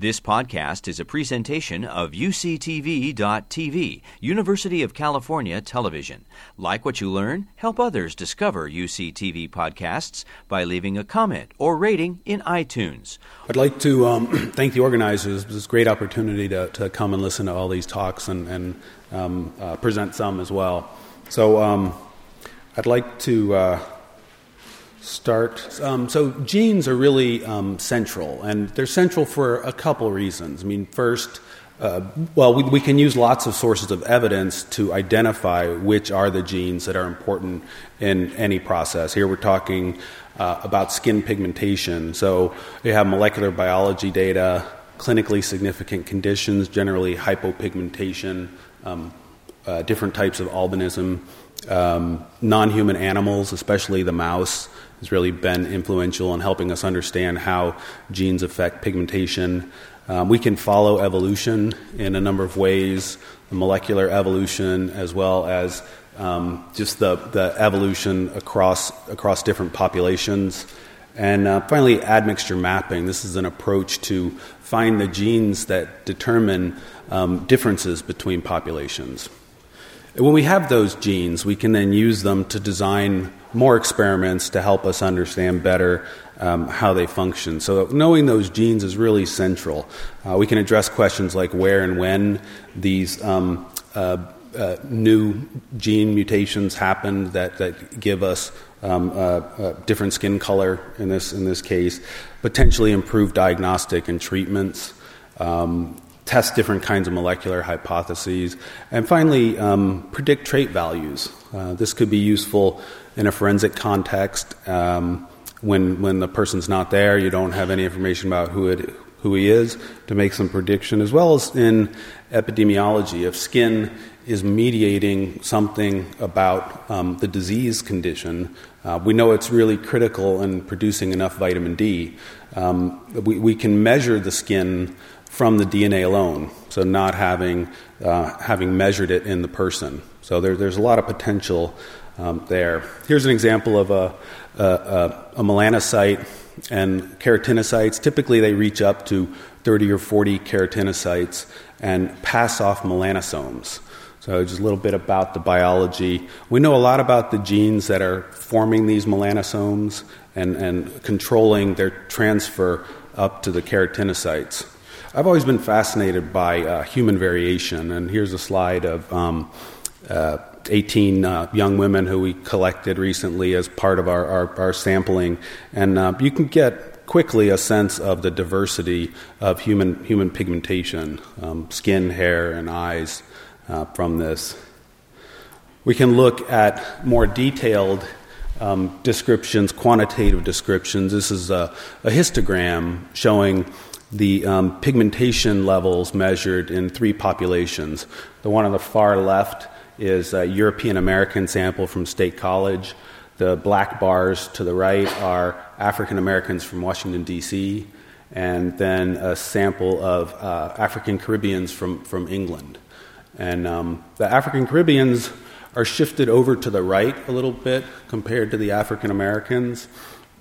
This podcast is a presentation of UCTV.tv, University of California Television. Like what you learn, help others discover UCTV podcasts by leaving a comment or rating in iTunes. I'd like to um, thank the organizers. It's a great opportunity to, to come and listen to all these talks and, and um, uh, present some as well. So um, I'd like to. Uh, start. Um, so, genes are really um, central, and they're central for a couple reasons. I mean, first, uh, well, we, we, can use lots of sources of evidence to identify which are the genes that are important in any process. Here we're talking uh, about skin pigmentation. So, you have molecular biology data, clinically significant conditions, generally hypopigmentation, um, uh, different types of albinism. Um, non human animals, especially the mouse, has really been influential in helping us understand how genes affect pigmentation. Um, we can follow evolution in a number of ways molecular evolution, as well as um, just the, the evolution across, across different populations. And uh, finally, admixture mapping. This is an approach to find the genes that determine um, differences between populations. And when we have those genes, we can then use them to design more experiments to help us understand better um, how they function. So, knowing those genes is really central. Uh, we can address questions like where and when these um, uh, uh, new gene mutations happen that, that give us um, different skin color in this, in this case, potentially improve diagnostic and treatments. Um, test different kinds of molecular hypotheses, and finally, um, predict trait values. Uh, this could be useful in a forensic context. Um, when, when the person's not there, you don't have any information about who, it, who he is to make some prediction, as well as in epidemiology. If skin is mediating something about um, the disease condition, uh, we know it's really critical in producing enough vitamin D. Um, we, we can measure the skin from the DNA alone, so not having, uh, having measured it in the person. So there, there's a lot of potential um, there. Here's an example of a, a, a, melanocyte and keratinocytes. Typically, they reach up to 30 or 40 keratinocytes and pass off melanosomes. So, just a little bit about the biology. We know a lot about the genes that are forming these melanosomes and, and controlling their transfer up to the keratinocytes. I've always been fascinated by uh, human variation, and here's a slide of um, uh, 18 uh, young women who we collected recently as part of our, our, our sampling. And uh, you can get quickly a sense of the diversity of human, human pigmentation, um, skin, hair, and eyes uh, from this. We can look at more detailed um, descriptions, quantitative descriptions. This is a, a histogram showing the um, pigmentation levels measured in three populations. The one on the far left is a European American sample from State College. The black bars to the right are African Americans from Washington, D.C., and then a sample of uh, African Caribbeans from, from England. And um, the African Caribbeans are shifted over to the right a little bit compared to the African Americans,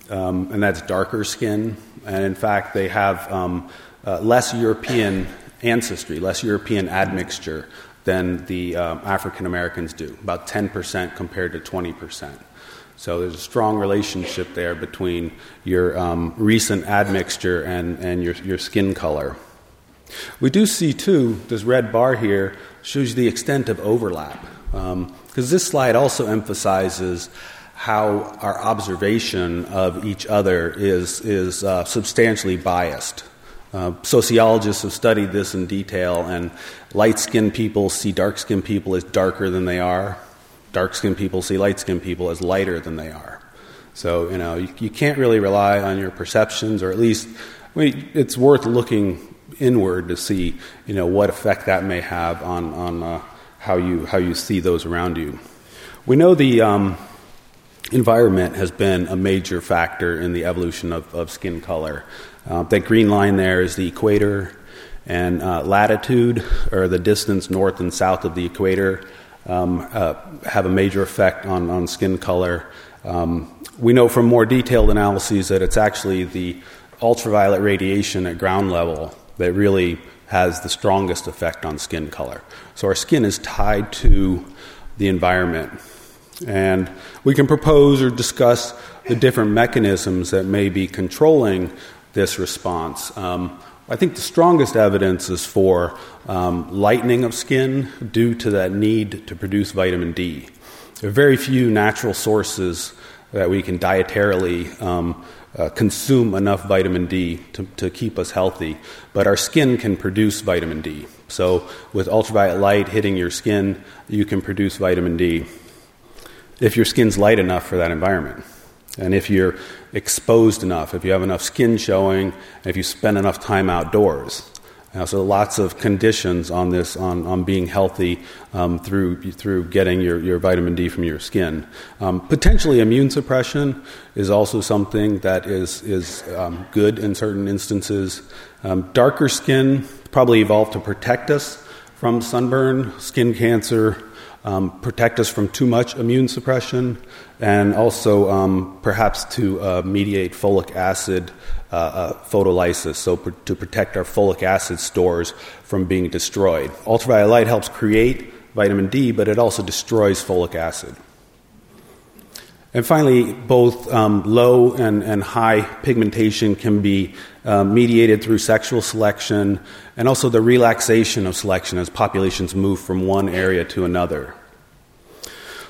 um, and that's darker skin. And in fact, they have um, uh, less European ancestry, less European admixture than the um, African Americans do, about 10% compared to 20%. So there's a strong relationship there between your um, recent admixture and, and your, your skin color. We do see, too, this red bar here shows you the extent of overlap. Because um, this slide also emphasizes how our observation of each other is, is uh, substantially biased. Uh, sociologists have studied this in detail, and light skinned people see dark skinned people as darker than they are. Dark skinned people see light skinned people as lighter than they are. So, you know, you, you, can't really rely on your perceptions, or at least I mean, it's worth looking inward to see, you know, what effect that may have on, on uh, how, you, how you see those around you. We know the um, environment has been a major factor in the evolution of, of skin color. Uh, that green line there is the equator, and uh, latitude, or the distance north and south of the equator, um, uh, have a major effect on, on skin color. Um, we know from more detailed analyses that it's actually the ultraviolet radiation at ground level that really has the strongest effect on skin color. So our skin is tied to the environment. And we can propose or discuss the different mechanisms that may be controlling this response. Um, I think the strongest evidence is for um, lightening of skin due to that need to produce vitamin D. There are very few natural sources that we can dietarily um, uh, consume enough vitamin D to, to keep us healthy, but our skin can produce vitamin D. So, with ultraviolet light hitting your skin, you can produce vitamin D if your skin's light enough for that environment. And if you're exposed enough, if you have enough skin showing, if you spend enough time outdoors. So lots of conditions on this, on, on being healthy um, through, through getting your, your vitamin D from your skin. Um, potentially immune suppression is also something that is, is um, good in certain instances. Um, darker skin probably evolved to protect us from sunburn, skin cancer, um, protect us from too much immune suppression, and also um, perhaps to uh, mediate folic acid uh, uh, photolysis, so pr- to protect our folic acid stores from being destroyed. Ultraviolet light helps create vitamin D, but it also destroys folic acid. And finally, both um, low and, and, high pigmentation can be uh, mediated through sexual selection and also the relaxation of selection as populations move from one area to another.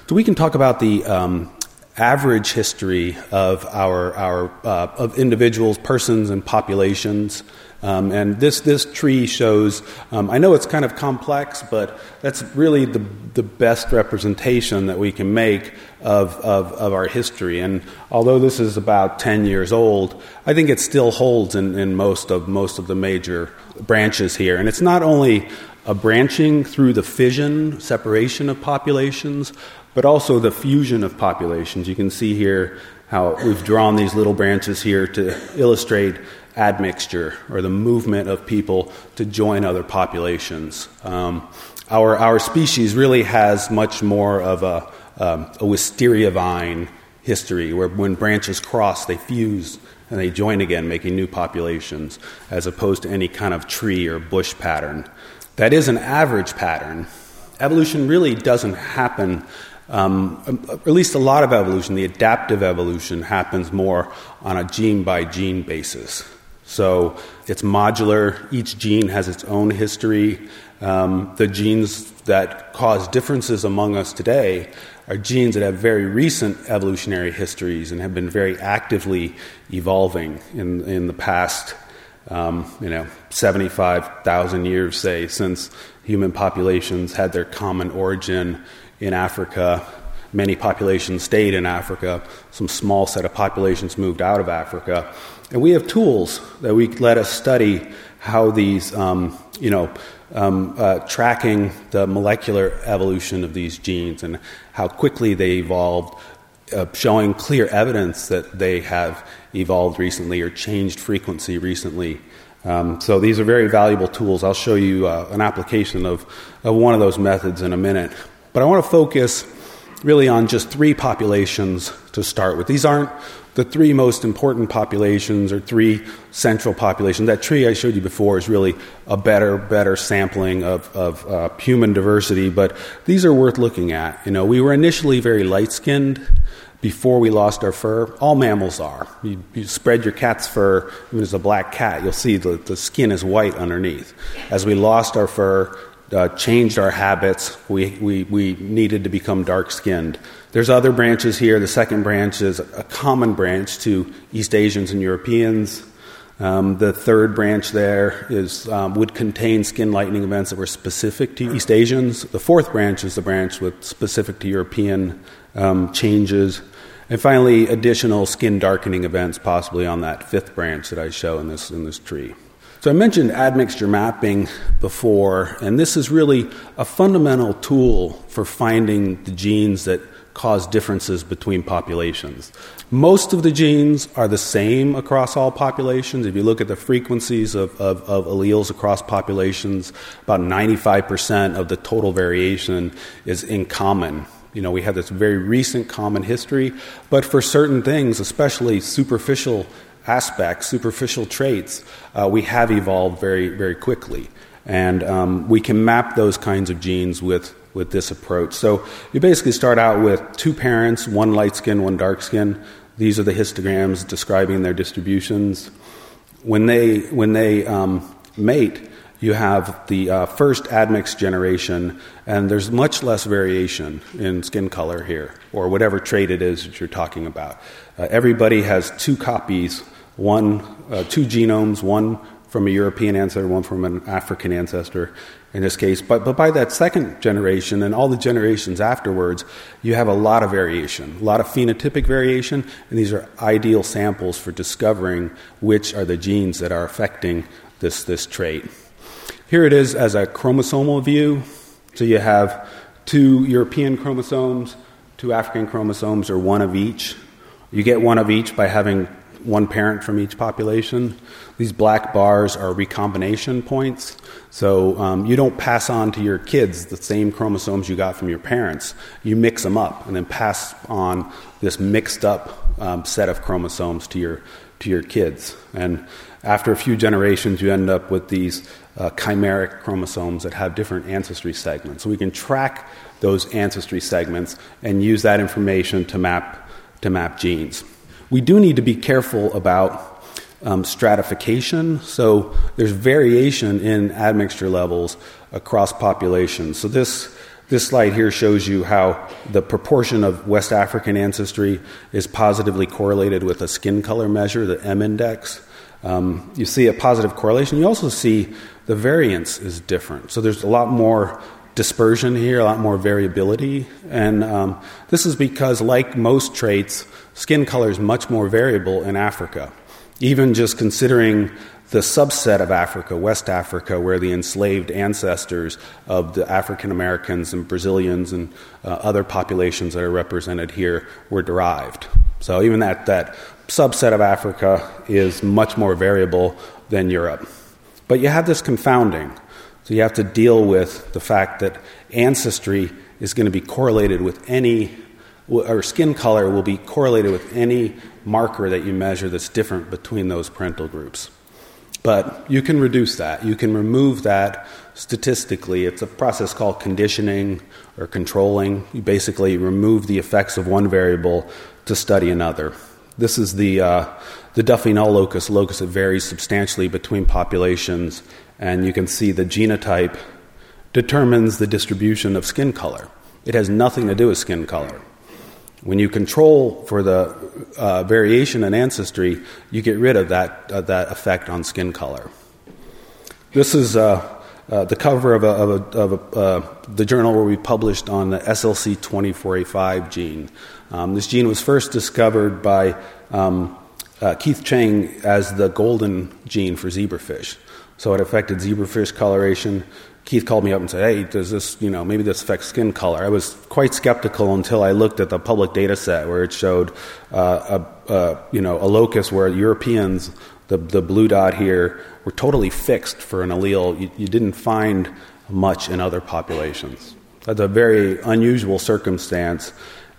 So we can talk about the um, average history of our, our uh, of individuals, persons, and populations. Um, and this, this tree shows, um, I know it's kind of complex, but that's really the, the best representation that we can make of, of, of our history. And although this is about 10 years old, I think it still holds in, in most, of, most of the major branches here. And it's not only a branching through the fission, separation of populations, but also the fusion of populations. You can see here how we've drawn these little branches here to illustrate admixture or the movement of people to join other populations. Um, our, our species really has much more of a, um, a wisteria vine history where when branches cross, they fuse and they join again, making new populations, as opposed to any kind of tree or bush pattern. That is an average pattern. Evolution really doesn't happen um, at least a lot of evolution, the adaptive evolution, happens more on a gene by gene basis. So it's modular, each gene has its own history. Um, the genes that cause differences among us today are genes that have very recent evolutionary histories and have been very actively evolving in, in the past, um, you know, 75,000 years, say, since human populations had their common origin in Africa. Many populations stayed in Africa. Some small set of populations moved out of Africa. And we have tools that we let us study how these, um, you know, um, uh, tracking the molecular evolution of these genes and how quickly they evolved, uh, showing clear evidence that they have evolved recently or changed frequency recently. Um, so these are very valuable tools. I'll show you uh, an application of, of one of those methods in a minute. But I want to focus really on just three populations to start with. These aren't the three most important populations or three central populations. That tree I showed you before is really a better, better sampling of, of uh, human diversity, but these are worth looking at. You know, we were initially very light skinned before we lost our fur. All mammals are. You, you, spread your cat's fur, even as a black cat, you'll see the, the skin is white underneath. As we lost our fur, uh, changed our habits. We, we, we needed to become dark skinned. There's other branches here. The second branch is a common branch to East Asians and Europeans. Um, the third branch there is, um, would contain skin lightening events that were specific to East Asians. The fourth branch is the branch with specific to European um, changes. And finally, additional skin darkening events, possibly on that fifth branch that I show in this, in this tree. So I mentioned admixture mapping before, and this is really a fundamental tool for finding the genes that cause differences between populations. Most of the genes are the same across all populations. If you look at the frequencies of, of, of alleles across populations, about 95% of the total variation is in common. You know, we have this very recent common history, but for certain things, especially superficial aspects, superficial traits, uh, we have evolved very, very quickly. And um, we can map those kinds of genes with, with this approach. So you basically start out with two parents, one light skin, one dark skin. These are the histograms describing their distributions. When they, when they um, mate, you have the uh, first admixed generation, and there's much less variation in skin color here, or whatever trait it is that you're talking about. Uh, everybody has two copies, one, uh, two genomes, one from a European ancestor, one from an African ancestor in this case. But, but by that second generation and all the generations afterwards, you have a lot of variation, a lot of phenotypic variation, and these are ideal samples for discovering which are the genes that are affecting this, this trait. Here it is as a chromosomal view. So you have two European chromosomes, two African chromosomes, or one of each. You get one of each by having one parent from each population. These black bars are recombination points. So um, you don't pass on to your kids the same chromosomes you got from your parents. You mix them up and then pass on this mixed up um, set of chromosomes to your, to your kids. And after a few generations, you end up with these uh, chimeric chromosomes that have different ancestry segments. So we can track those ancestry segments and use that information to map, to map genes. We do need to be careful about um, stratification. So there's variation in admixture levels across populations. So this this slide here shows you how the proportion of West African ancestry is positively correlated with a skin color measure, the M index. Um, you see a positive correlation. You also see the variance is different. So there's a lot more dispersion here, a lot more variability. And um, this is because, like most traits, skin color is much more variable in Africa. Even just considering the subset of Africa, West Africa, where the enslaved ancestors of the African Americans and Brazilians and uh, other populations that are represented here were derived. So even that, that subset of Africa is much more variable than Europe. But you have this confounding. So you have to deal with the fact that ancestry is going to be correlated with any, or skin color will be correlated with any marker that you measure that's different between those parental groups. But you can reduce that. You can remove that statistically. It's a process called conditioning or controlling. You basically remove the effects of one variable to study another. This is the, uh, the Duffy null locus, locus that varies substantially between populations, and you can see the genotype determines the distribution of skin color. It has nothing to do with skin color. When you control for the uh, variation in ancestry, you get rid of that, uh, that effect on skin color. This is uh, uh the cover of, a, of, a, of a, uh, the journal where we published on the SLC24A5 gene. Um, this gene was first discovered by um, uh, Keith Cheng as the golden gene for zebrafish. So it affected zebrafish coloration. Keith called me up and said, "Hey, does this, you know, maybe this affects skin color?" I was quite skeptical until I looked at the public data set where it showed, uh, a, a, you know, a locus where Europeans, the the blue dot here, were totally fixed for an allele. You, you didn't find much in other populations. That's a very unusual circumstance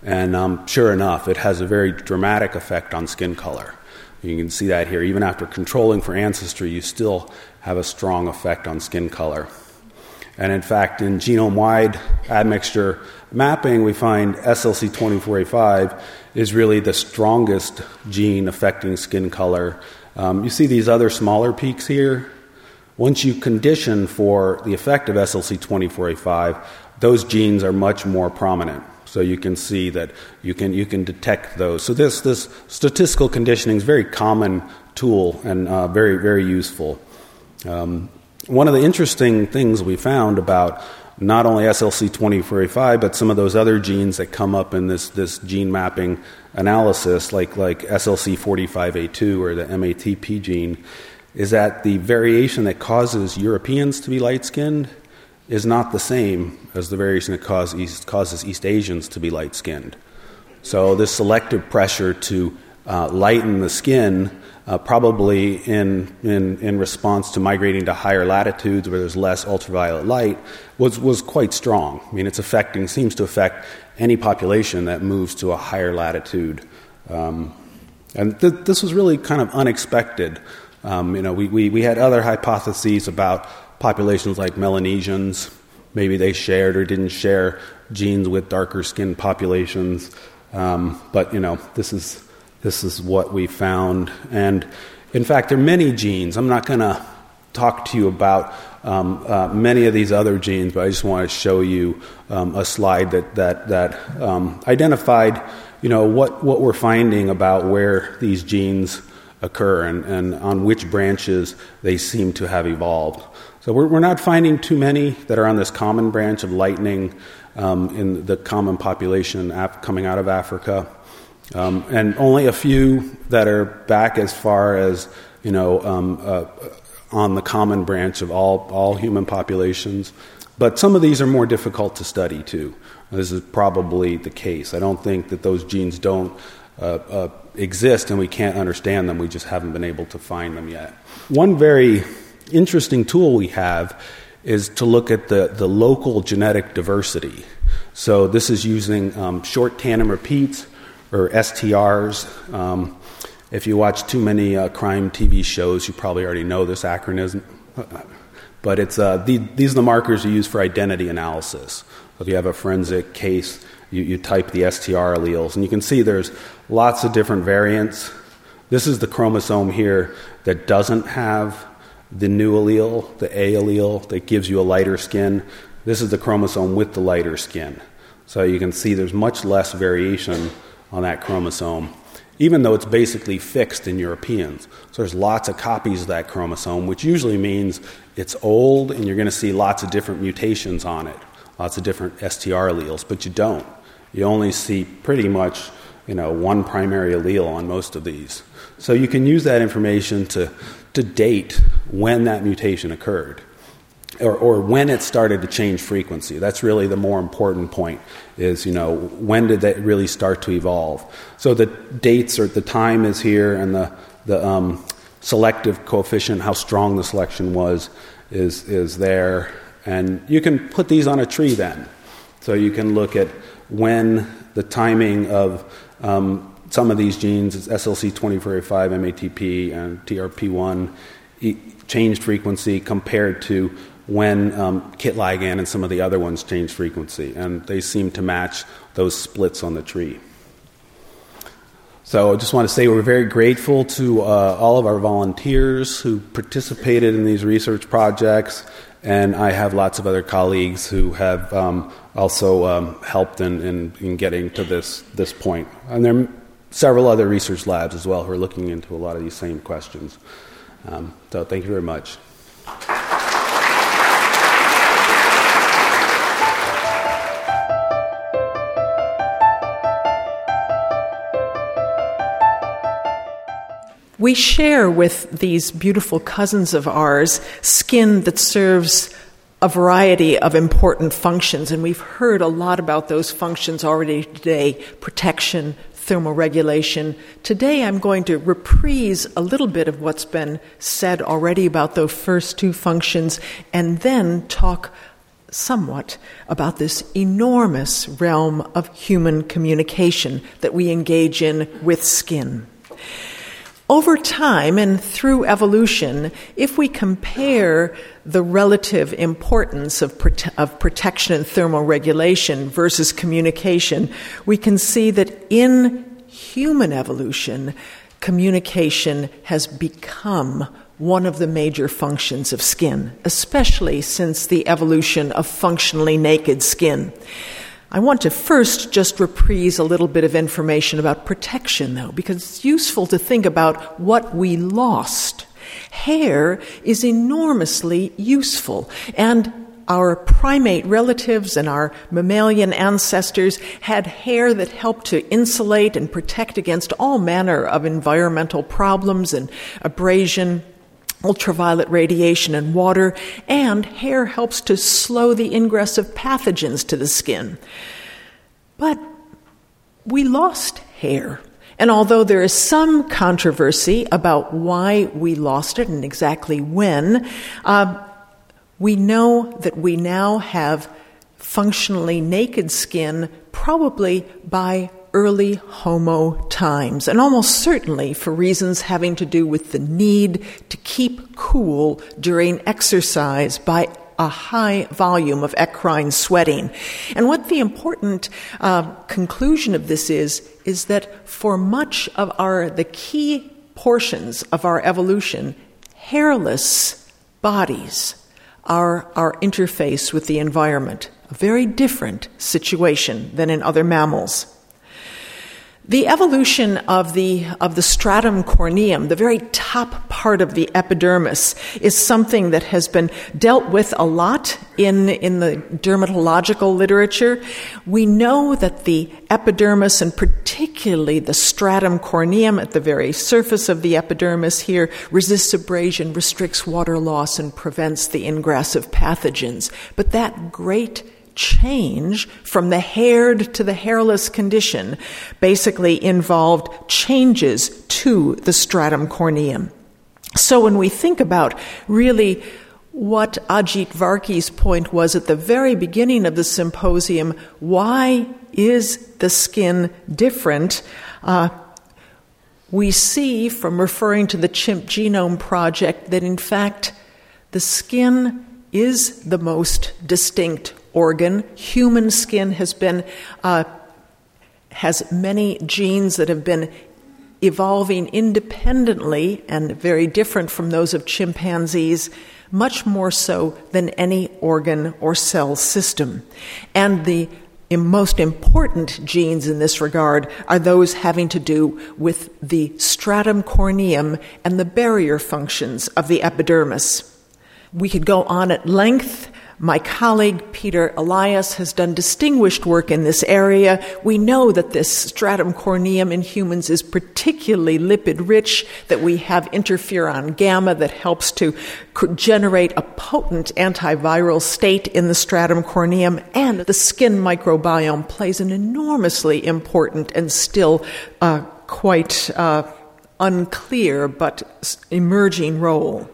and um, sure enough, it has a very dramatic effect on skin color. You can see that here. Even after controlling for ancestry, you still have a strong effect on skin color. And in fact, in genome wide admixture mapping, we find SLC24A5 is really the strongest gene affecting skin color. Um, you see these other smaller peaks here. Once you condition for the effect of SLC24A5, those genes are much more prominent. So you can see that you can you can detect those. So this this statistical conditioning is a very common tool and uh, very very useful. Um, one of the interesting things we found about not only SLC24A5 but some of those other genes that come up in this this gene mapping analysis, like like SLC45A2 or the MATP gene, is that the variation that causes Europeans to be light skinned is not the same as the variation that cause East, causes East Asians to be light skinned. So, this selective pressure to uh, lighten the skin, uh, probably in, in, in response to migrating to higher latitudes where there's less ultraviolet light, was, was quite strong. I mean, it's affecting, seems to affect any population that moves to a higher latitude. Um, And th- this was really kind of unexpected. Um, you know, we, we, we had other hypotheses about populations like Melanesians. Maybe they shared or didn't share genes with darker skinned populations. Um, but, you know, this is, this is what we found. And in fact, there are many genes. I'm not going to talk to you about um, uh, many of these other genes, but I just want to show you um, a slide that, that, that um, identified you know, what, what we're finding about where these genes occur and, and on which branches they seem to have evolved. So we're, we're not finding too many that are on this common branch of lightning um, in the common population af- coming out of Africa. Um, and only a few that are back as far as, you know, um, uh, on the common branch of all, all human populations. But some of these are more difficult to study too. This is probably the case. I don't think that those genes don't uh, uh, exist and we can't understand them. We just haven't been able to find them yet. One very interesting tool we have is to look at the, the local genetic diversity. So, this is using um, short tandem repeats or STRs. Um, if you watch too many uh, crime TV shows, you probably already know this acronym. But it's, uh, the, these are the markers you use for identity analysis. If you have a forensic case, you, you type the STR alleles, and you can see there's lots of different variants. This is the chromosome here that doesn't have the new allele, the A allele, that gives you a lighter skin. This is the chromosome with the lighter skin. So you can see there's much less variation on that chromosome, even though it's basically fixed in Europeans. So there's lots of copies of that chromosome, which usually means it's old and you're going to see lots of different mutations on it lots of different STR alleles, but you don't. You only see pretty much you know, one primary allele on most of these. So you can use that information to, to date when that mutation occurred. Or, or when it started to change frequency. That's really the more important point is, you know, when did that really start to evolve? So the dates or the time is here and the, the um, selective coefficient, how strong the selection was, is, is there. And you can put these on a tree then. So you can look at when the timing of um, some of these genes, it's SLC24A5, MATP, and TRP1, changed frequency compared to when um, KIT ligand and some of the other ones changed frequency. And they seem to match those splits on the tree. So I just want to say we're very grateful to uh, all of our volunteers who participated in these research projects and I have lots of other colleagues who have um, also um, helped in, in, in, getting to this, this point. And there several other research labs as well who are looking into a lot of these same questions. Um, so thank you very much. We share with these beautiful cousins of ours skin that serves a variety of important functions, and we've heard a lot about those functions already today protection, thermoregulation. Today I'm going to reprise a little bit of what's been said already about those first two functions and then talk somewhat about this enormous realm of human communication that we engage in with skin. Over time and through evolution, if we compare the relative importance of, prote- of protection and thermoregulation versus communication, we can see that in human evolution, communication has become one of the major functions of skin, especially since the evolution of functionally naked skin. I want to first just reprise a little bit of information about protection, though, because it's useful to think about what we lost. Hair is enormously useful, and our primate relatives and our mammalian ancestors had hair that helped to insulate and protect against all manner of environmental problems and abrasion ultraviolet radiation and water, and hair helps to slow the ingress of pathogens to the skin. But we lost hair. And although there is some controversy about why we lost it and exactly when, uh, we know that we now have functionally naked skin probably by early Homo times, and almost certainly for reasons having to do with the need to keep cool during exercise by a high volume of eccrine sweating. And what the important uh, conclusion of this is, is that for much of our, the key portions of our evolution, hairless bodies are our interface with the environment. A very different situation than in other mammals. The evolution of the, of the stratum corneum, the very top part of the epidermis, is something that has been dealt with a lot in, in the dermatological literature. We know that the epidermis, and particularly the stratum corneum at the very surface of the epidermis here, resists abrasion, restricts water loss, and prevents the ingress of pathogens. But that great change from the haired to the hairless condition basically involved changes to the stratum corneum. So when we think about really what Ajit Varki's point was at the very beginning of the symposium, why is the skin different? Uh, we see from referring to the Chimp Genome Project that in fact the skin is the most distinct organ. Human skin has been uh, has many genes that have been evolving independently and very different from those of chimpanzees, much more so than any organ or cell system. And the most important genes in this regard are those having to do with the stratum corneum and the barrier functions of the epidermis. We could go on at length my colleague Peter Elias has done distinguished work in this area. We know that this stratum corneum in humans is particularly lipid rich, that we have interferon gamma that helps to generate a potent antiviral state in the stratum corneum, and the skin microbiome plays an enormously important and still uh, quite uh, unclear but emerging role.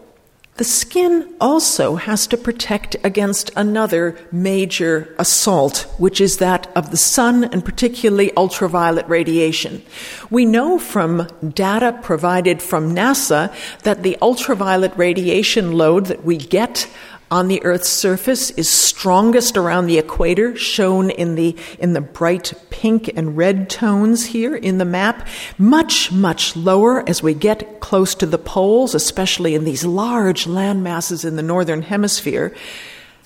The skin also has to protect against another major assault, which is that of the sun and particularly ultraviolet radiation. We know from data provided from NASA that the ultraviolet radiation load that we get on the Earth's surface is strongest around the equator, shown in the, in the bright pink and red tones here in the map. Much, much lower as we get close to the poles, especially in these large land masses in the northern hemisphere.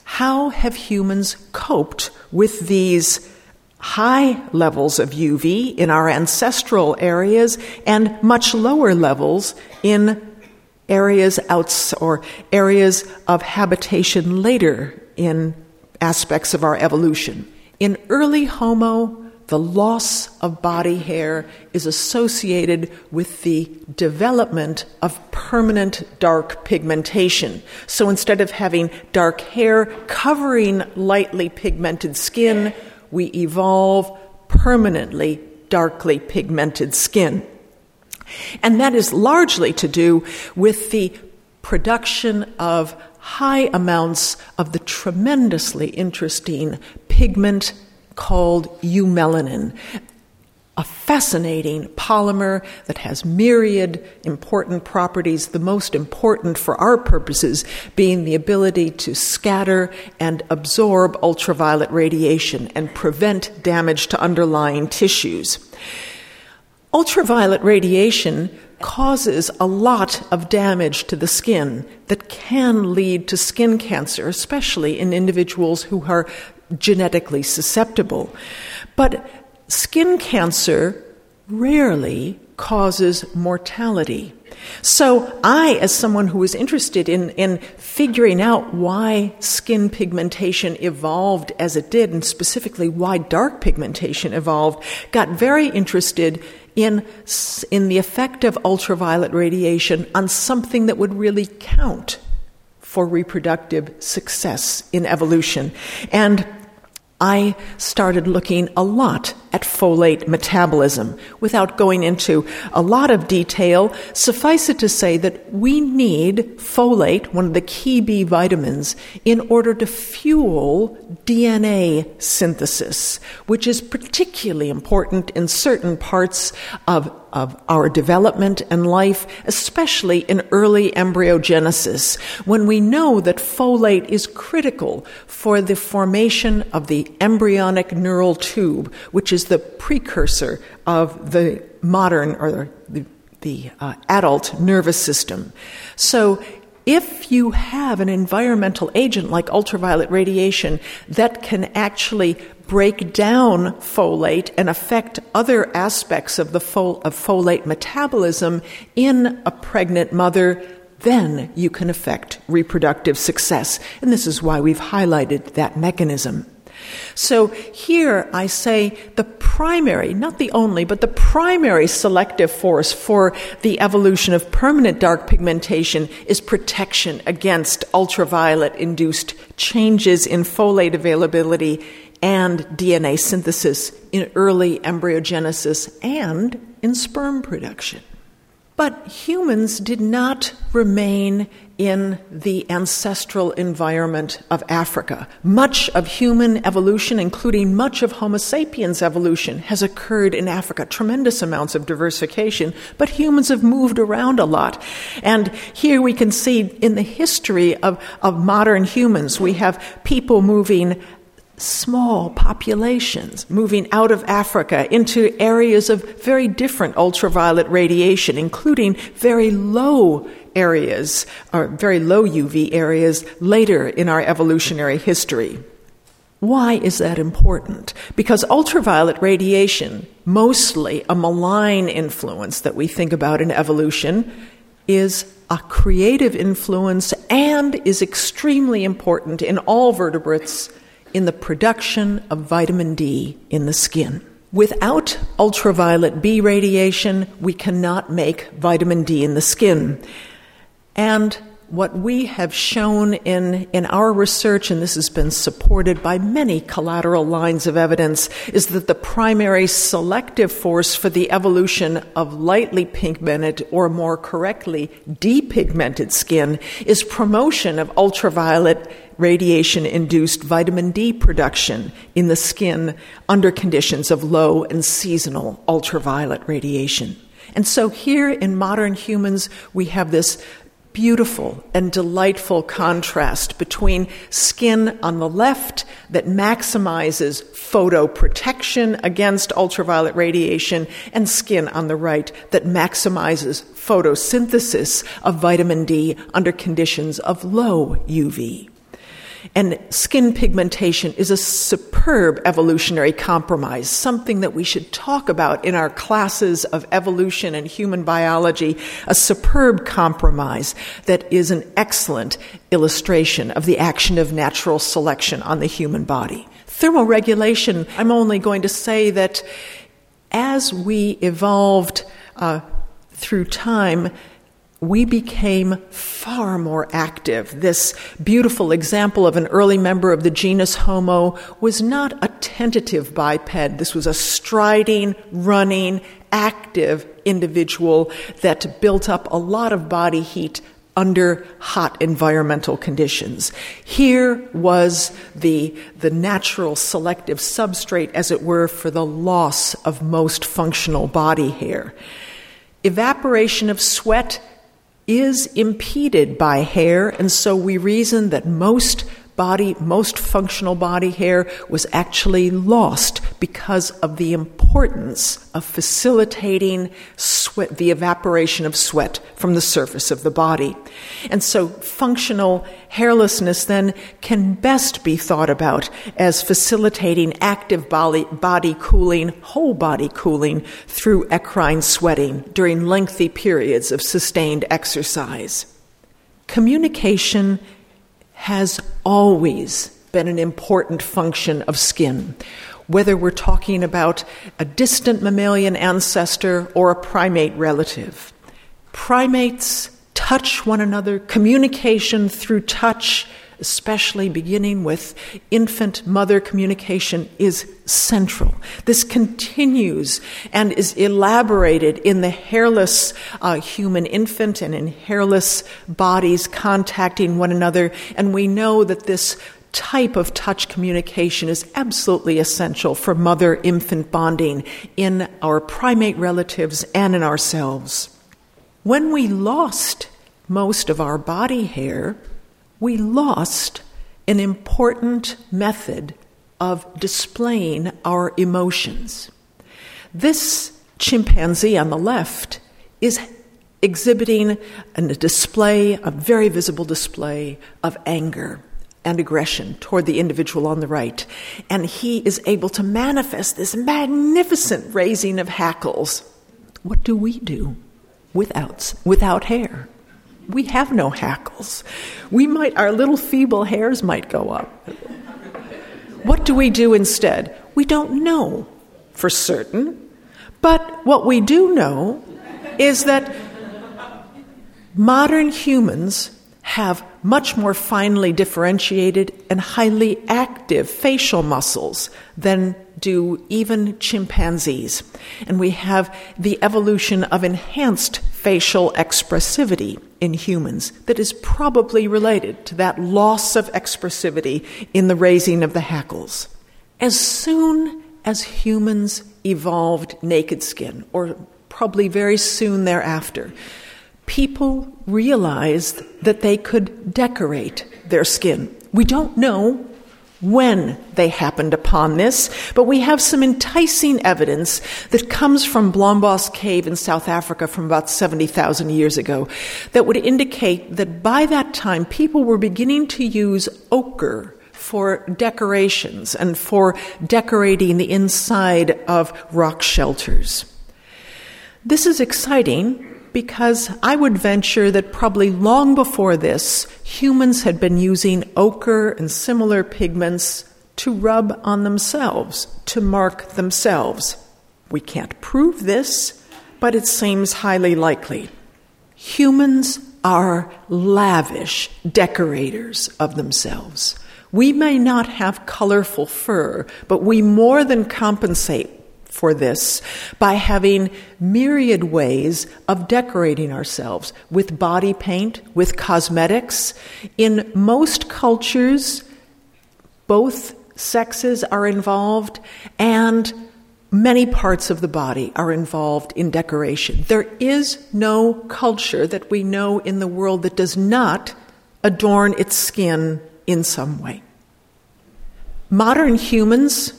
How have humans coped with these high levels of UV in our ancestral areas and much lower levels in areas outs or areas of habitation later in aspects of our evolution. In early Homo, the loss of body hair is associated with the development of permanent dark pigmentation. So instead of having dark hair covering lightly pigmented skin, we evolve permanently darkly pigmented skin. And that is largely to do with the production of high amounts of the tremendously interesting pigment called eumelanin, a fascinating polymer that has myriad important properties, the most important for our purposes being the ability to scatter and absorb ultraviolet radiation and prevent damage to underlying tissues. Ultraviolet radiation causes a lot of damage to the skin that can lead to skin cancer, especially in individuals who are genetically susceptible. But skin cancer rarely causes mortality. So, I, as someone who was interested in, in figuring out why skin pigmentation evolved as it did, and specifically why dark pigmentation evolved, got very interested in, in the effect of ultraviolet radiation on something that would really count for reproductive success in evolution. And I started looking a lot at folate metabolism. Without going into a lot of detail, suffice it to say that we need folate, one of the key B vitamins, in order to fuel DNA synthesis, which is particularly important in certain parts of of our development and life, especially in early embryogenesis, when we know that folate is critical for the formation of the embryonic neural tube, which is the precursor of the modern or the, the uh, adult nervous system. So, if you have an environmental agent like ultraviolet radiation that can actually break down folate and affect other aspects of the fol- of folate metabolism in a pregnant mother, then you can affect reproductive success. And this is why we've highlighted that mechanism. So here I say the primary, not the only, but the primary selective force for the evolution of permanent dark pigmentation is protection against ultraviolet induced changes in folate availability and DNA synthesis in early embryogenesis and in sperm production. But humans did not remain in the ancestral environment of Africa. Much of human evolution, including much of Homo sapiens evolution, has occurred in Africa. Tremendous amounts of diversification, but humans have moved around a lot. And here we can see in the history of, of modern humans, we have people moving small populations moving out of Africa into areas of very different ultraviolet radiation, including very low areas, or very low UV areas later in our evolutionary history. Why is that important? Because ultraviolet radiation, mostly a malign influence that we think about in evolution, is a creative influence and is extremely important in all vertebrates in the production of vitamin D in the skin. Without ultraviolet B radiation, we cannot make vitamin D in the skin. And what we have shown in, in our research, and this has been supported by many collateral lines of evidence, is that the primary selective force for the evolution of lightly pigmented, or more correctly, depigmented skin, is promotion of ultraviolet radiation induced vitamin D production in the skin under conditions of low and seasonal ultraviolet radiation. And so here in modern humans, we have this beautiful and delightful contrast between skin on the left that maximizes photoprotection against ultraviolet radiation and skin on the right that maximizes photosynthesis of vitamin D under conditions of low UV. And skin pigmentation is a superb evolutionary compromise, something that we should talk about in our classes of evolution and human biology, a superb compromise that is an excellent illustration of the action of natural selection on the human body. Thermoregulation, I'm only going to say that as we evolved uh, through time, we became far more active. This beautiful example of an early member of the genus Homo was not a tentative biped. This was a striding, running, active individual that built up a lot of body heat under hot environmental conditions. Here was the, the natural selective substrate, as it were, for the loss of most functional body hair. Evaporation of sweat is impeded by hair, and so we reason that most body, most functional body hair was actually lost because of the importance of facilitating sweat, the evaporation of sweat from the surface of the body. And so functional hairlessness then can best be thought about as facilitating active body, body cooling, whole body cooling through eccrine sweating during lengthy periods of sustained exercise. Communication has always been an important function of skin, whether we're talking about a distant mammalian ancestor or a primate relative. Primates touch one another, communication through touch especially beginning with infant mother communication, is central. This continues and is elaborated in the hairless uh, human infant and in hairless bodies contacting one another. And we know that this type of touch communication is absolutely essential for mother infant bonding in our primate relatives and in ourselves. When we lost most of our body hair, we lost an important method of displaying our emotions. This chimpanzee on the left is exhibiting a display, a very visible display of anger and aggression toward the individual on the right. And he is able to manifest this magnificent raising of hackles. What do we do without, without hair? We have no hackles. We might, our little feeble hairs might go up. What do we do instead? We don't know for certain. But what we do know is that modern humans have much more finely differentiated and highly active facial muscles than do even chimpanzees. And we have the evolution of enhanced facial expressivity in humans that is probably related to that loss of expressivity in the raising of the hackles. As soon as humans evolved naked skin, or probably very soon thereafter, people realized that they could decorate their skin. We don't know when they happened upon this, but we have some enticing evidence that comes from Blombos Cave in South Africa from about 70,000 years ago that would indicate that by that time people were beginning to use ochre for decorations and for decorating the inside of rock shelters. This is exciting because I would venture that probably long before this, humans had been using ochre and similar pigments to rub on themselves, to mark themselves. We can't prove this, but it seems highly likely. Humans are lavish decorators of themselves. We may not have colorful fur, but we more than compensate for this by having myriad ways of decorating ourselves with body paint, with cosmetics. In most cultures, both sexes are involved and many parts of the body are involved in decoration. There is no culture that we know in the world that does not adorn its skin in some way. Modern humans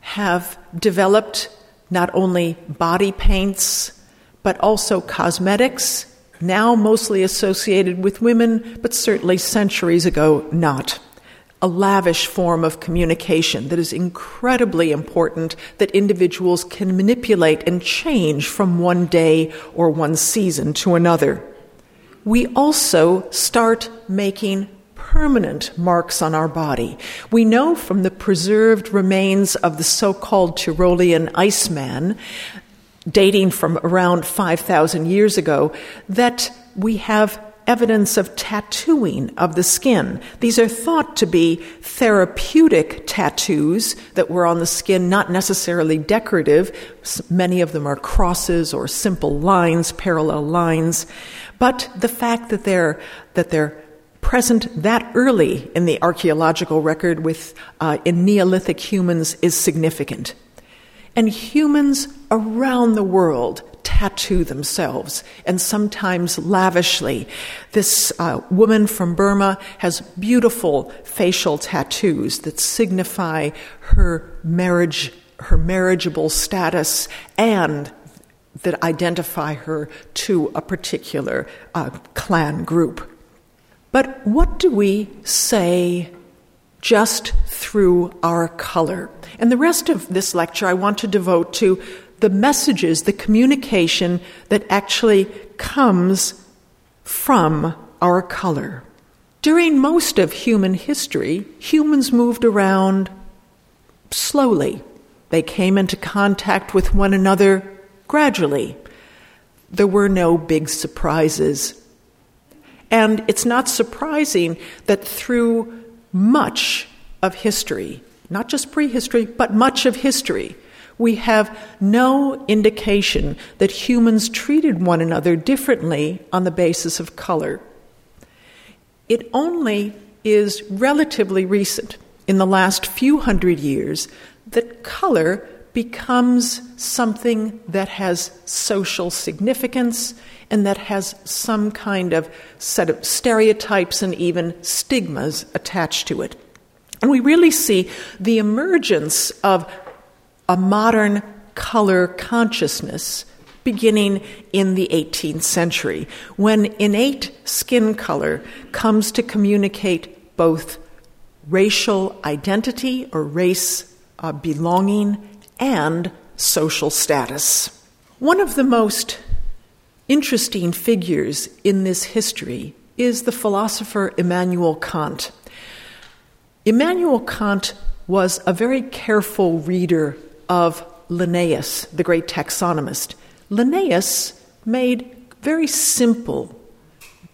have developed not only body paints, but also cosmetics, now mostly associated with women, but certainly centuries ago not. A lavish form of communication that is incredibly important that individuals can manipulate and change from one day or one season to another. We also start making permanent marks on our body. We know from the preserved remains of the so called Tyrolean Iceman, dating from around 5,000 years ago, that we have evidence of tattooing of the skin. These are thought to be therapeutic tattoos that were on the skin, not necessarily decorative. Many of them are crosses or simple lines, parallel lines. But the fact that they're, that they're present that early in the archaeological record with uh, in Neolithic humans is significant. And humans around the world tattoo themselves, and sometimes lavishly. This uh, woman from Burma has beautiful facial tattoos that signify her marriage, her marriageable status, and that identify her to a particular uh, clan group. But what do we say just through our color? And the rest of this lecture I want to devote to the messages, the communication that actually comes from our color. During most of human history, humans moved around slowly. They came into contact with one another gradually. There were no big surprises And it's not surprising that through much of history, not just prehistory, but much of history, we have no indication that humans treated one another differently on the basis of color. It only is relatively recent, in the last few hundred years, that color becomes something that has social significance and that has some kind of set of stereotypes and even stigmas attached to it. And we really see the emergence of a modern color consciousness beginning in the 18th century, when innate skin color comes to communicate both racial identity or race uh, belonging and social status. One of the most interesting figures in this history is the philosopher Immanuel Kant. Immanuel Kant was a very careful reader of Linnaeus, the great taxonomist. Linnaeus made very simple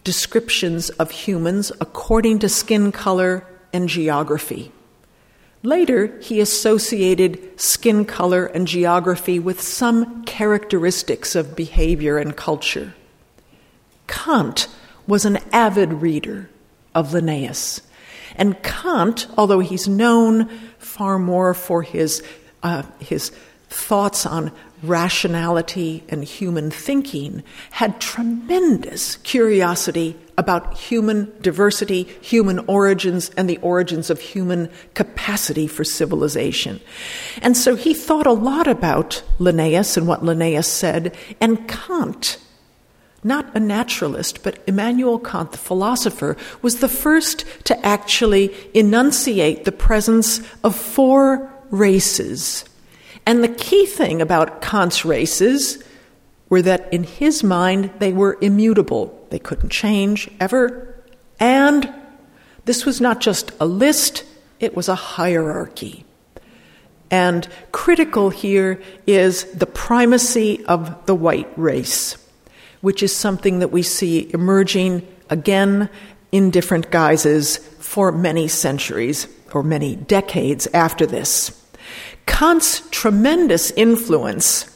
descriptions of humans according to skin color and geography. Later, he associated skin color and geography with some characteristics of behavior and culture. Kant was an avid reader of Linnaeus. And Kant, although he's known far more for his, uh, his thoughts on rationality and human thinking, had tremendous curiosity about human diversity, human origins, and the origins of human capacity for civilization. And so he thought a lot about Linnaeus and what Linnaeus said, and Kant. Not a naturalist, but Immanuel Kant, the philosopher, was the first to actually enunciate the presence of four races. And the key thing about Kant's races were that in his mind they were immutable. They couldn't change ever. And this was not just a list, it was a hierarchy. And critical here is the primacy of the white race, which is something that we see emerging again in different guises for many centuries or many decades after this. Kant's tremendous influence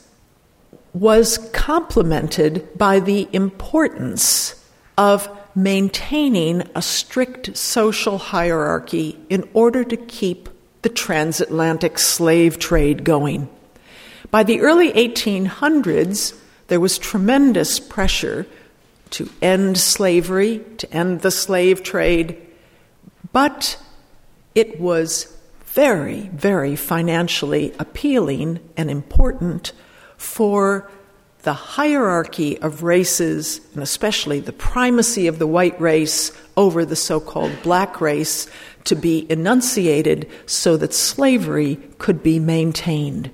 was complemented by the importance of maintaining a strict social hierarchy in order to keep the transatlantic slave trade going. By the early 1800s, there was tremendous pressure to end slavery, to end the slave trade, but it was very, very financially appealing and important for the hierarchy of races, and especially the primacy of the white race over the so called black race, to be enunciated so that slavery could be maintained.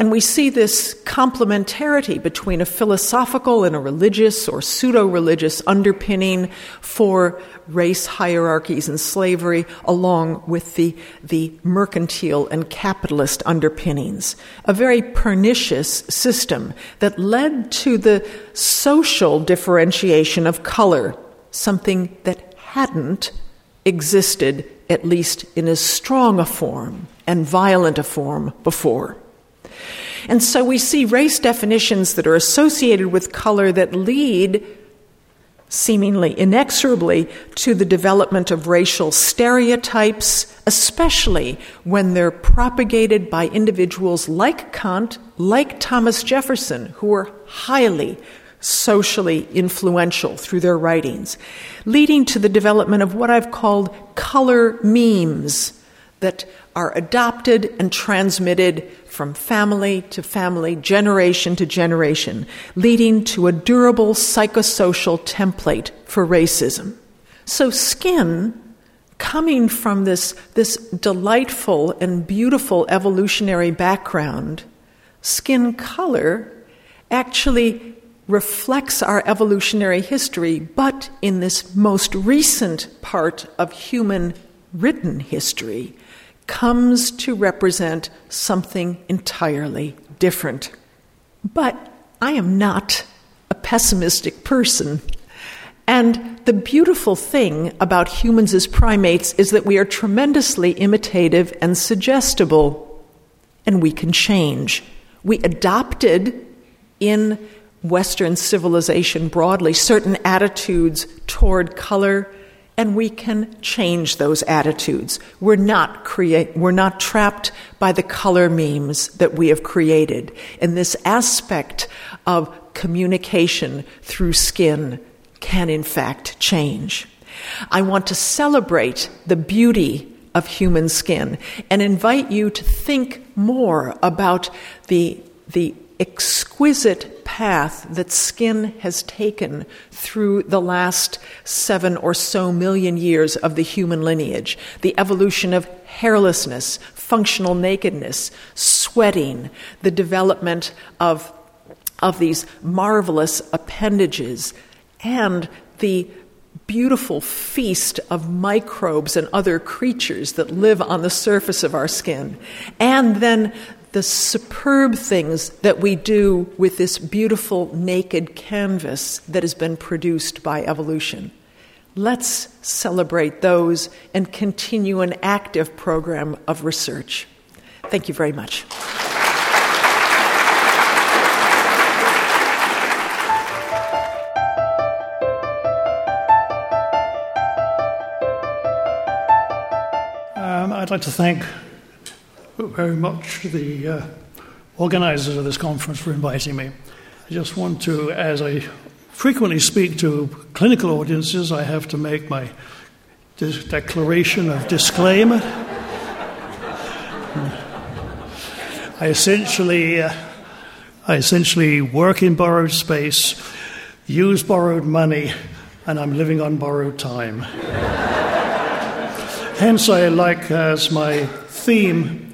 And we see this complementarity between a philosophical and a religious or pseudo religious underpinning for race hierarchies and slavery, along with the, the mercantile and capitalist underpinnings. A very pernicious system that led to the social differentiation of color, something that hadn't existed, at least in as strong a form and violent a form before. And so we see race definitions that are associated with color that lead seemingly inexorably to the development of racial stereotypes, especially when they're propagated by individuals like Kant, like Thomas Jefferson, who were highly socially influential through their writings, leading to the development of what I've called color memes that are adopted and transmitted from family to family, generation to generation, leading to a durable psychosocial template for racism. So, skin, coming from this, this delightful and beautiful evolutionary background, skin color actually reflects our evolutionary history, but in this most recent part of human written history, comes to represent something entirely different. But I am not a pessimistic person. And the beautiful thing about humans as primates is that we are tremendously imitative and suggestible, and we can change. We adopted in Western civilization broadly certain attitudes toward color, and we can change those attitudes. We're not create, we're not trapped by the color memes that we have created. And this aspect of communication through skin can in fact change. I want to celebrate the beauty of human skin and invite you to think more about the, the exquisite path that skin has taken through the last seven or so million years of the human lineage. The evolution of hairlessness, functional nakedness, sweating, the development of, of these marvelous appendages, and the beautiful feast of microbes and other creatures that live on the surface of our skin. And then the superb things that we do with this beautiful naked canvas that has been produced by evolution. Let's celebrate those and continue an active program of research. Thank you very much. Um, I'd like to thank very much the uh, organizers of this conference for inviting me. I just want to, as I frequently speak to clinical audiences, I have to make my declaration of disclaimer. I essentially, uh, I essentially work in borrowed space, use borrowed money, and I'm living on borrowed time. Hence, I like as my theme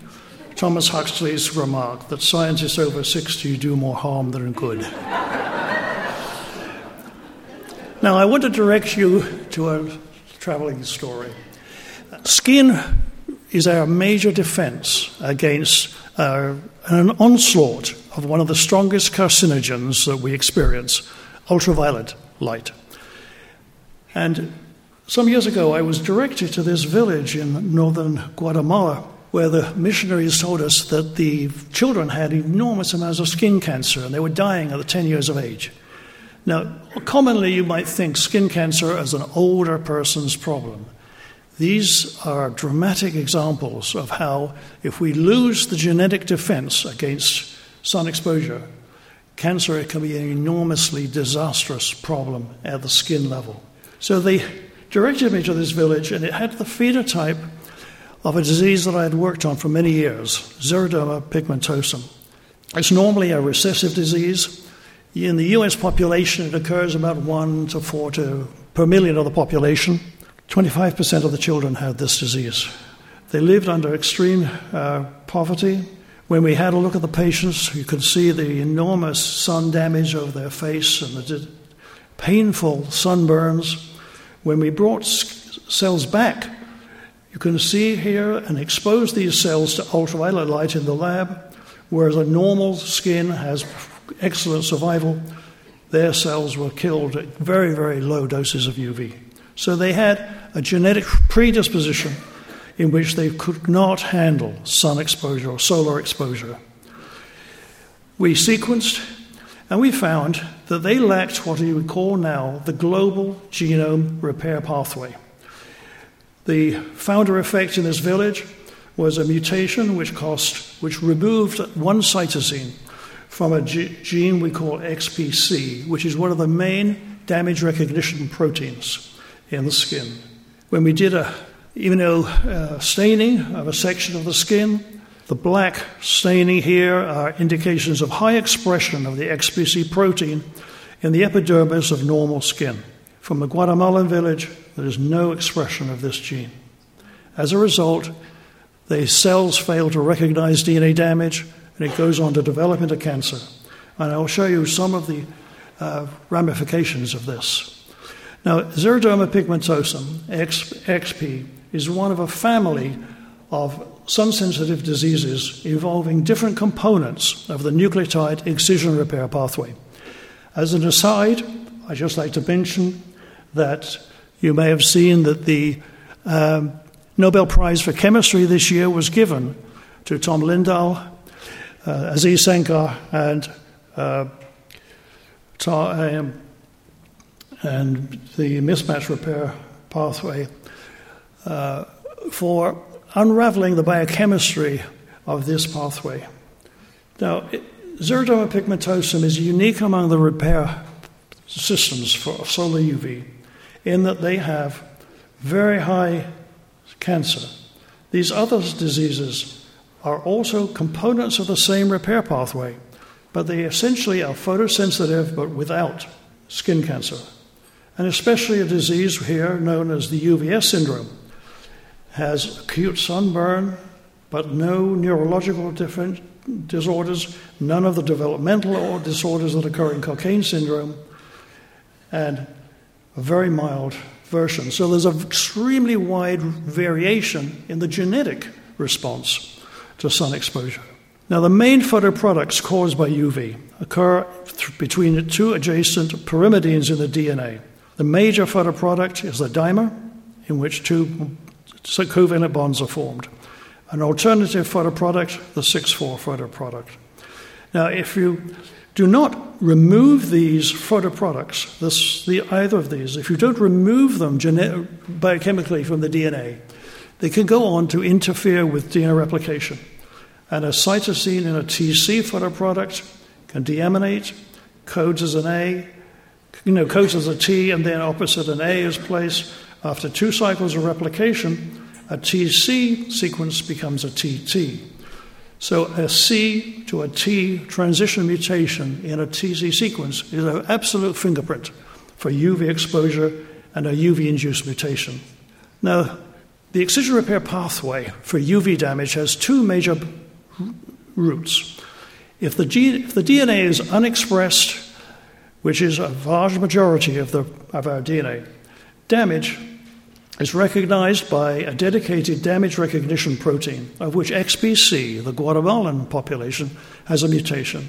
Thomas Huxley's remark that scientists over 60 do more harm than good. now, I want to direct you to a traveling story. Skin is our major defense against uh, an onslaught of one of the strongest carcinogens that we experience ultraviolet light. And some years ago, I was directed to this village in northern Guatemala where the missionaries told us that the children had enormous amounts of skin cancer and they were dying at the 10 years of age. Now, commonly you might think skin cancer as an older person's problem. These are dramatic examples of how, if we lose the genetic defense against sun exposure, cancer can be an enormously disastrous problem at the skin level. So they directed me to this village, and it had the phenotype of a disease that I had worked on for many years, xeroderma pigmentosum. It's normally a recessive disease. In the US population, it occurs about 1 to 4 to, per million of the population. 25% of the children had this disease. They lived under extreme uh, poverty. When we had a look at the patients, you could see the enormous sun damage over their face and the painful sunburns. When we brought cells back you can see here and expose these cells to ultraviolet light in the lab, whereas a normal skin has excellent survival. Their cells were killed at very, very low doses of UV. So they had a genetic predisposition in which they could not handle sun exposure or solar exposure. We sequenced and we found that they lacked what we would call now the global genome repair pathway. The founder effect in this village was a mutation which cost, which removed one cytosine from a gene we call XPC, which is one of the main damage recognition proteins in the skin. When we did a immuno uh, staining of a section of the skin, the black staining here are indications of high expression of the XPC protein in the epidermis of normal skin. From the Guatemalan village, there is no expression of this gene. As a result, the cells fail to recognize DNA damage and it goes on to develop into cancer. And I will show you some of the uh, ramifications of this. Now, xeroderma pigmentosum, XP, is one of a family of sun sensitive diseases involving different components of the nucleotide excision repair pathway. As an aside, I'd just like to mention that you may have seen that the um, Nobel Prize for Chemistry this year was given to Tom Lindahl, uh, Aziz Sancar, and uh, um, and the mismatch repair pathway uh, for unraveling the biochemistry of this pathway. Now, xeroderma pigmentosum is unique among the repair systems for solar UV in that they have very high cancer. These other diseases are also components of the same repair pathway, but they essentially are photosensitive but without skin cancer. And especially a disease here known as the UVS syndrome has acute sunburn, but no neurological disorders, none of the developmental disorders that occur in Cockayne syndrome, and a very mild version. So there's an extremely wide variation in the genetic response to sun exposure. Now, the main photoproducts caused by UV occur th- between the two adjacent pyrimidines in the DNA. The major photoproduct is the dimer, in which two covalent bonds are formed. An alternative photoproduct, the 6 4 photoproduct. Now, if you do not remove these photoproducts, this, the, either of these, if you don't remove them gene- biochemically from the DNA, they can go on to interfere with DNA replication. And a cytosine in a TC photoproduct can deaminate, codes as an A, you know, codes as a T, and then opposite an A is placed. After two cycles of replication, a TC sequence becomes a TT. So a C to a T transition mutation in a TC sequence is an absolute fingerprint for UV exposure and a UV induced mutation. Now, the excision repair pathway for UV damage has two major routes. If the, G, if the DNA is unexpressed, which is a large majority of, the, of our DNA, damage is recognized by a dedicated damage recognition protein, of which XPC, the Guatemalan population, has a mutation.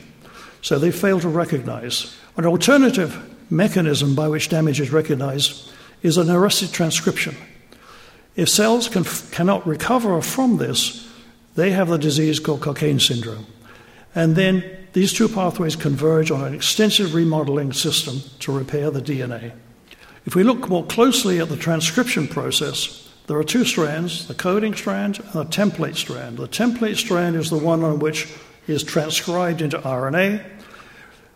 So they fail to recognize. An alternative mechanism by which damage is recognized is an arrested transcription. If cells can, cannot recover from this, they have the disease called Cockayne syndrome. And then these two pathways converge on an extensive remodeling system to repair the DNA. If we look more closely at the transcription process, there are two strands the coding strand and the template strand. The template strand is the one on which is transcribed into RNA.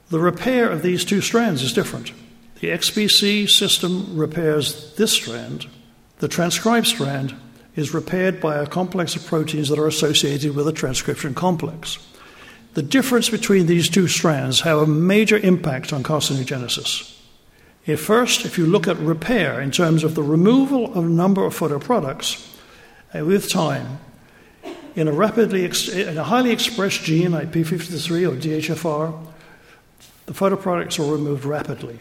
The repair of these two strands is different. The XPC system repairs this strand, the transcribed strand is repaired by a complex of proteins that are associated with a transcription complex. The difference between these two strands have a major impact on carcinogenesis. If first, if you look at repair in terms of the removal of a number of photoproducts uh, with time, in a rapidly in a highly expressed gene like p53 or DHFR, the photoproducts are removed rapidly.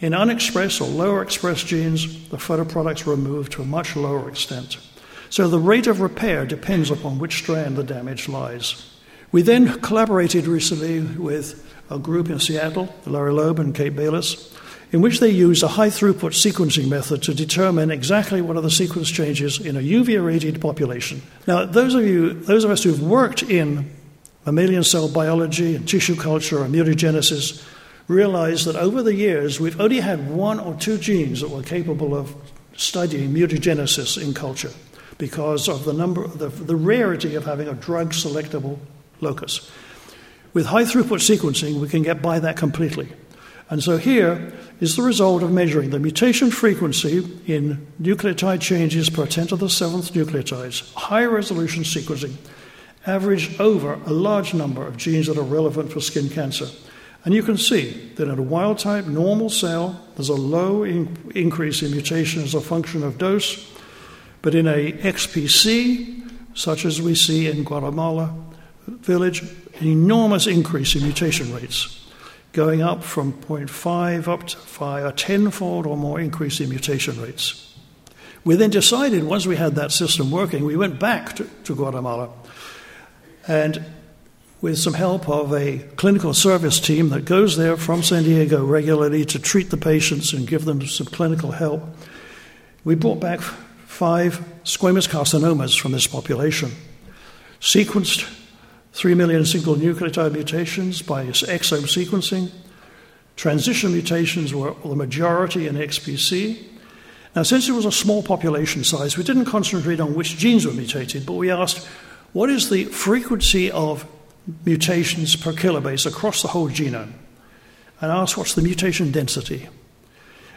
In unexpressed or lower expressed genes, the photoproducts are removed to a much lower extent. So the rate of repair depends upon which strand the damage lies. We then collaborated recently with a group in Seattle, Larry Loeb and Kate Bayliss, in which they used a high throughput sequencing method to determine exactly what are the sequence changes in a UV irradiated population. Now, those of you, those of us who've worked in mammalian cell biology and tissue culture and mutagenesis realize that over the years we've only had one or two genes that were capable of studying mutagenesis in culture because of the number, the, the rarity of having a drug selectable locus. With high throughput sequencing, we can get by that completely. And so here is the result of measuring the mutation frequency in nucleotide changes per 10 to the seventh nucleotides, high resolution sequencing, averaged over a large number of genes that are relevant for skin cancer. And you can see that in a wild type normal cell, there's a low in- increase in mutation as a function of dose, but in a XPC, such as we see in Guatemala village, an enormous increase in mutation rates going up from 0.5 up to 5, a tenfold or more increase in mutation rates. We then decided, once we had that system working, we went back to, to Guatemala and with some help of a clinical service team that goes there from San Diego regularly to treat the patients and give them some clinical help. We brought back five squamous carcinomas from this population, sequenced 3 million single nucleotide mutations by exome sequencing. Transition mutations were the majority in XPC. Now, since it was a small population size, we didn't concentrate on which genes were mutated, but we asked what is the frequency of mutations per kilobase across the whole genome? And asked what's the mutation density?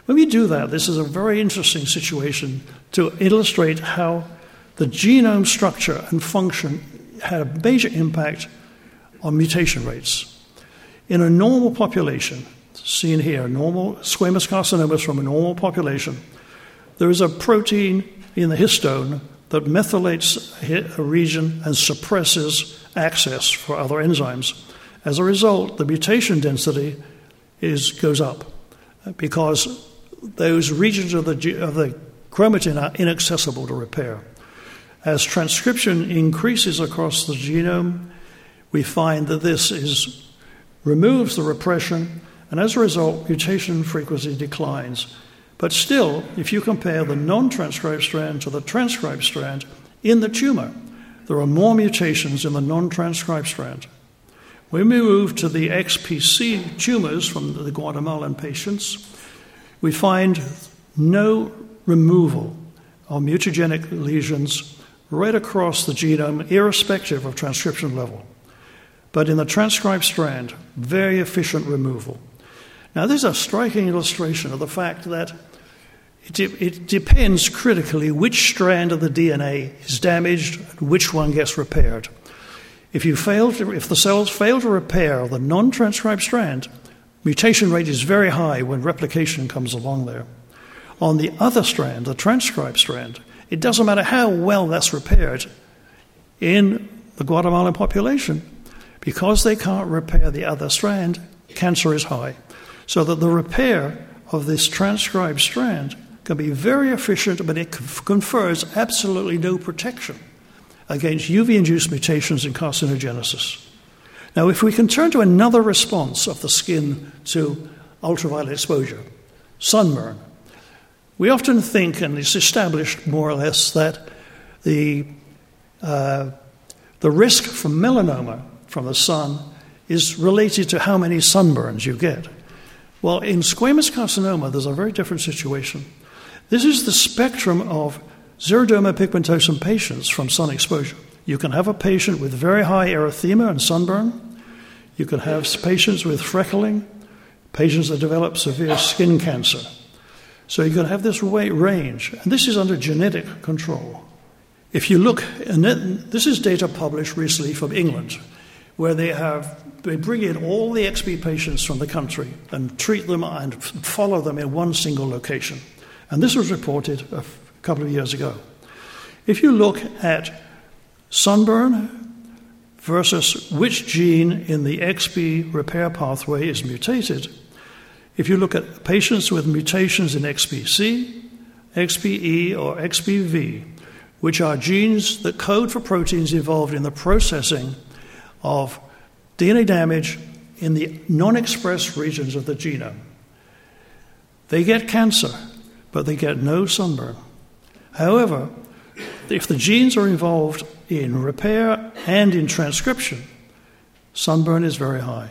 When we do that, this is a very interesting situation to illustrate how the genome structure and function had a major impact on mutation rates. In a normal population, seen here, normal squamous carcinomas from a normal population, there is a protein in the histone that methylates a region and suppresses access for other enzymes. As a result, the mutation density is, goes up because those regions of the, of the chromatin are inaccessible to repair. As transcription increases across the genome, we find that this is, removes the repression, and as a result, mutation frequency declines. But still, if you compare the non transcribed strand to the transcribed strand in the tumor, there are more mutations in the non transcribed strand. When we move to the XPC tumors from the Guatemalan patients, we find no removal of mutagenic lesions right across the genome, irrespective of transcription level. But in the transcribed strand, very efficient removal. Now, this is a striking illustration of the fact that it, it, depends critically which strand of the DNA is damaged and which one gets repaired. If, you fail to, if the cells fail to repair the non transcribed strand, mutation rate is very high when replication comes along there. On the other strand, the transcribed strand, it doesn't matter how well that's repaired in the Guatemalan population, because they can't repair the other strand, cancer is high. So that the repair of this transcribed strand can be very efficient, but it confers absolutely no protection against UV induced mutations in carcinogenesis. Now, if we can turn to another response of the skin to ultraviolet exposure, sunburn, we often think, and it's established more or less, that the, uh, the risk from melanoma from the sun is related to how many sunburns you get. Well, in squamous carcinoma, there's a very different situation. This is the spectrum of xeroderma pigmentosum patients from sun exposure. You can have a patient with very high erythema and sunburn. You can have patients with freckling, patients that develop severe skin cancer. So you can have this range, and this is under genetic control. If you look, and this is data published recently from England, where they have they bring in all the XP patients from the country and treat them and follow them in one single location. And this was reported a couple of years ago. If you look at sunburn versus which gene in the XP repair pathway is mutated, if you look at patients with mutations in XPC, XPE, or XPV, which are genes that code for proteins involved in the processing of DNA damage in the non expressed regions of the genome, they get cancer, but they get no sunburn. However, if the genes are involved in repair and in transcription, sunburn is very high.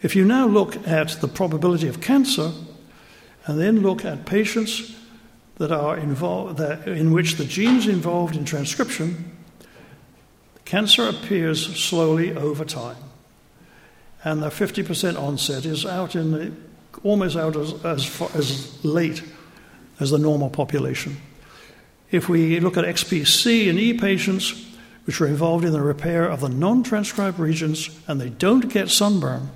If you now look at the probability of cancer and then look at patients that are involved, that, in which the genes involved in transcription, cancer appears slowly over time. And the 50% onset is out in the, almost out as, as, far, as late as the normal population. If we look at XPC and E patients, which are involved in the repair of the non transcribed regions and they don't get sunburn,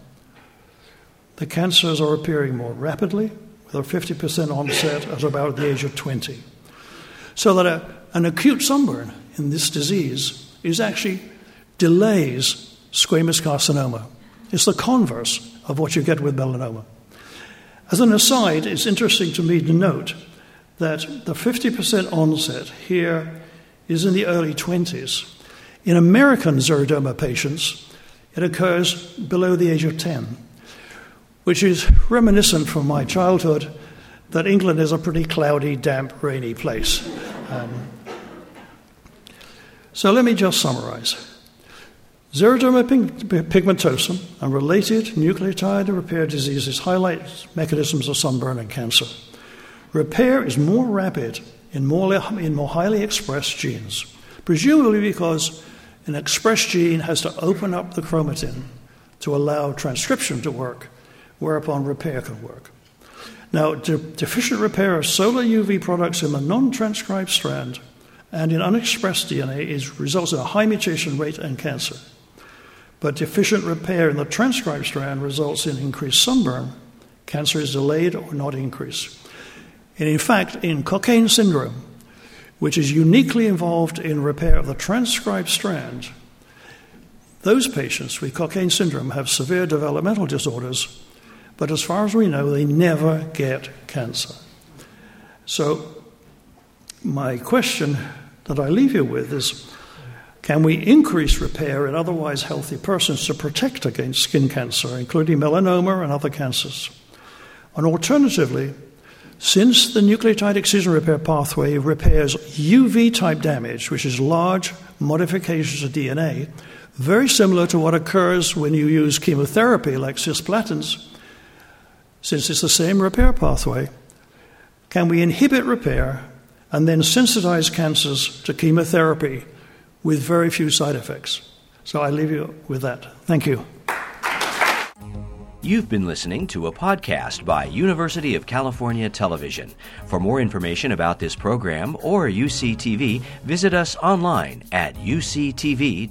the cancers are appearing more rapidly, with a 50% onset at about the age of 20. So that a, an acute sunburn in this disease is actually delays squamous carcinoma. It's the converse of what you get with melanoma. As an aside, it's interesting to me to note that the 50% onset here is in the early 20s. In American xeroderma patients, it occurs below the age of 10, which is reminiscent from my childhood that England is a pretty cloudy, damp, rainy place. Um, so let me just summarize. Xeroderma pigmentosum and related nucleotide repair diseases highlight mechanisms of sunburn and cancer. Repair is more rapid in more, in more highly expressed genes, presumably because an expressed gene has to open up the chromatin to allow transcription to work, whereupon repair can work. Now, de- deficient repair of solar UV products in the non transcribed strand and in unexpressed DNA is, results in a high mutation rate and cancer. But deficient repair in the transcribed strand results in increased sunburn. Cancer is delayed or not increased. And in fact, in Cockayne syndrome, which is uniquely involved in repair of the transcribed strand, those patients with Cockayne syndrome have severe developmental disorders, but as far as we know, they never get cancer. So, my question that I leave you with is can we increase repair in otherwise healthy persons to protect against skin cancer, including melanoma and other cancers? And alternatively, since the nucleotide excision repair pathway repairs UV type damage, which is large modifications of DNA, very similar to what occurs when you use chemotherapy like cisplatins, since it's the same repair pathway, can we inhibit repair and then sensitize cancers to chemotherapy with very few side effects? So I leave you with that. Thank you. You've been listening to a podcast by University of California Television. For more information about this program or UCTV, visit us online at uctv.tv.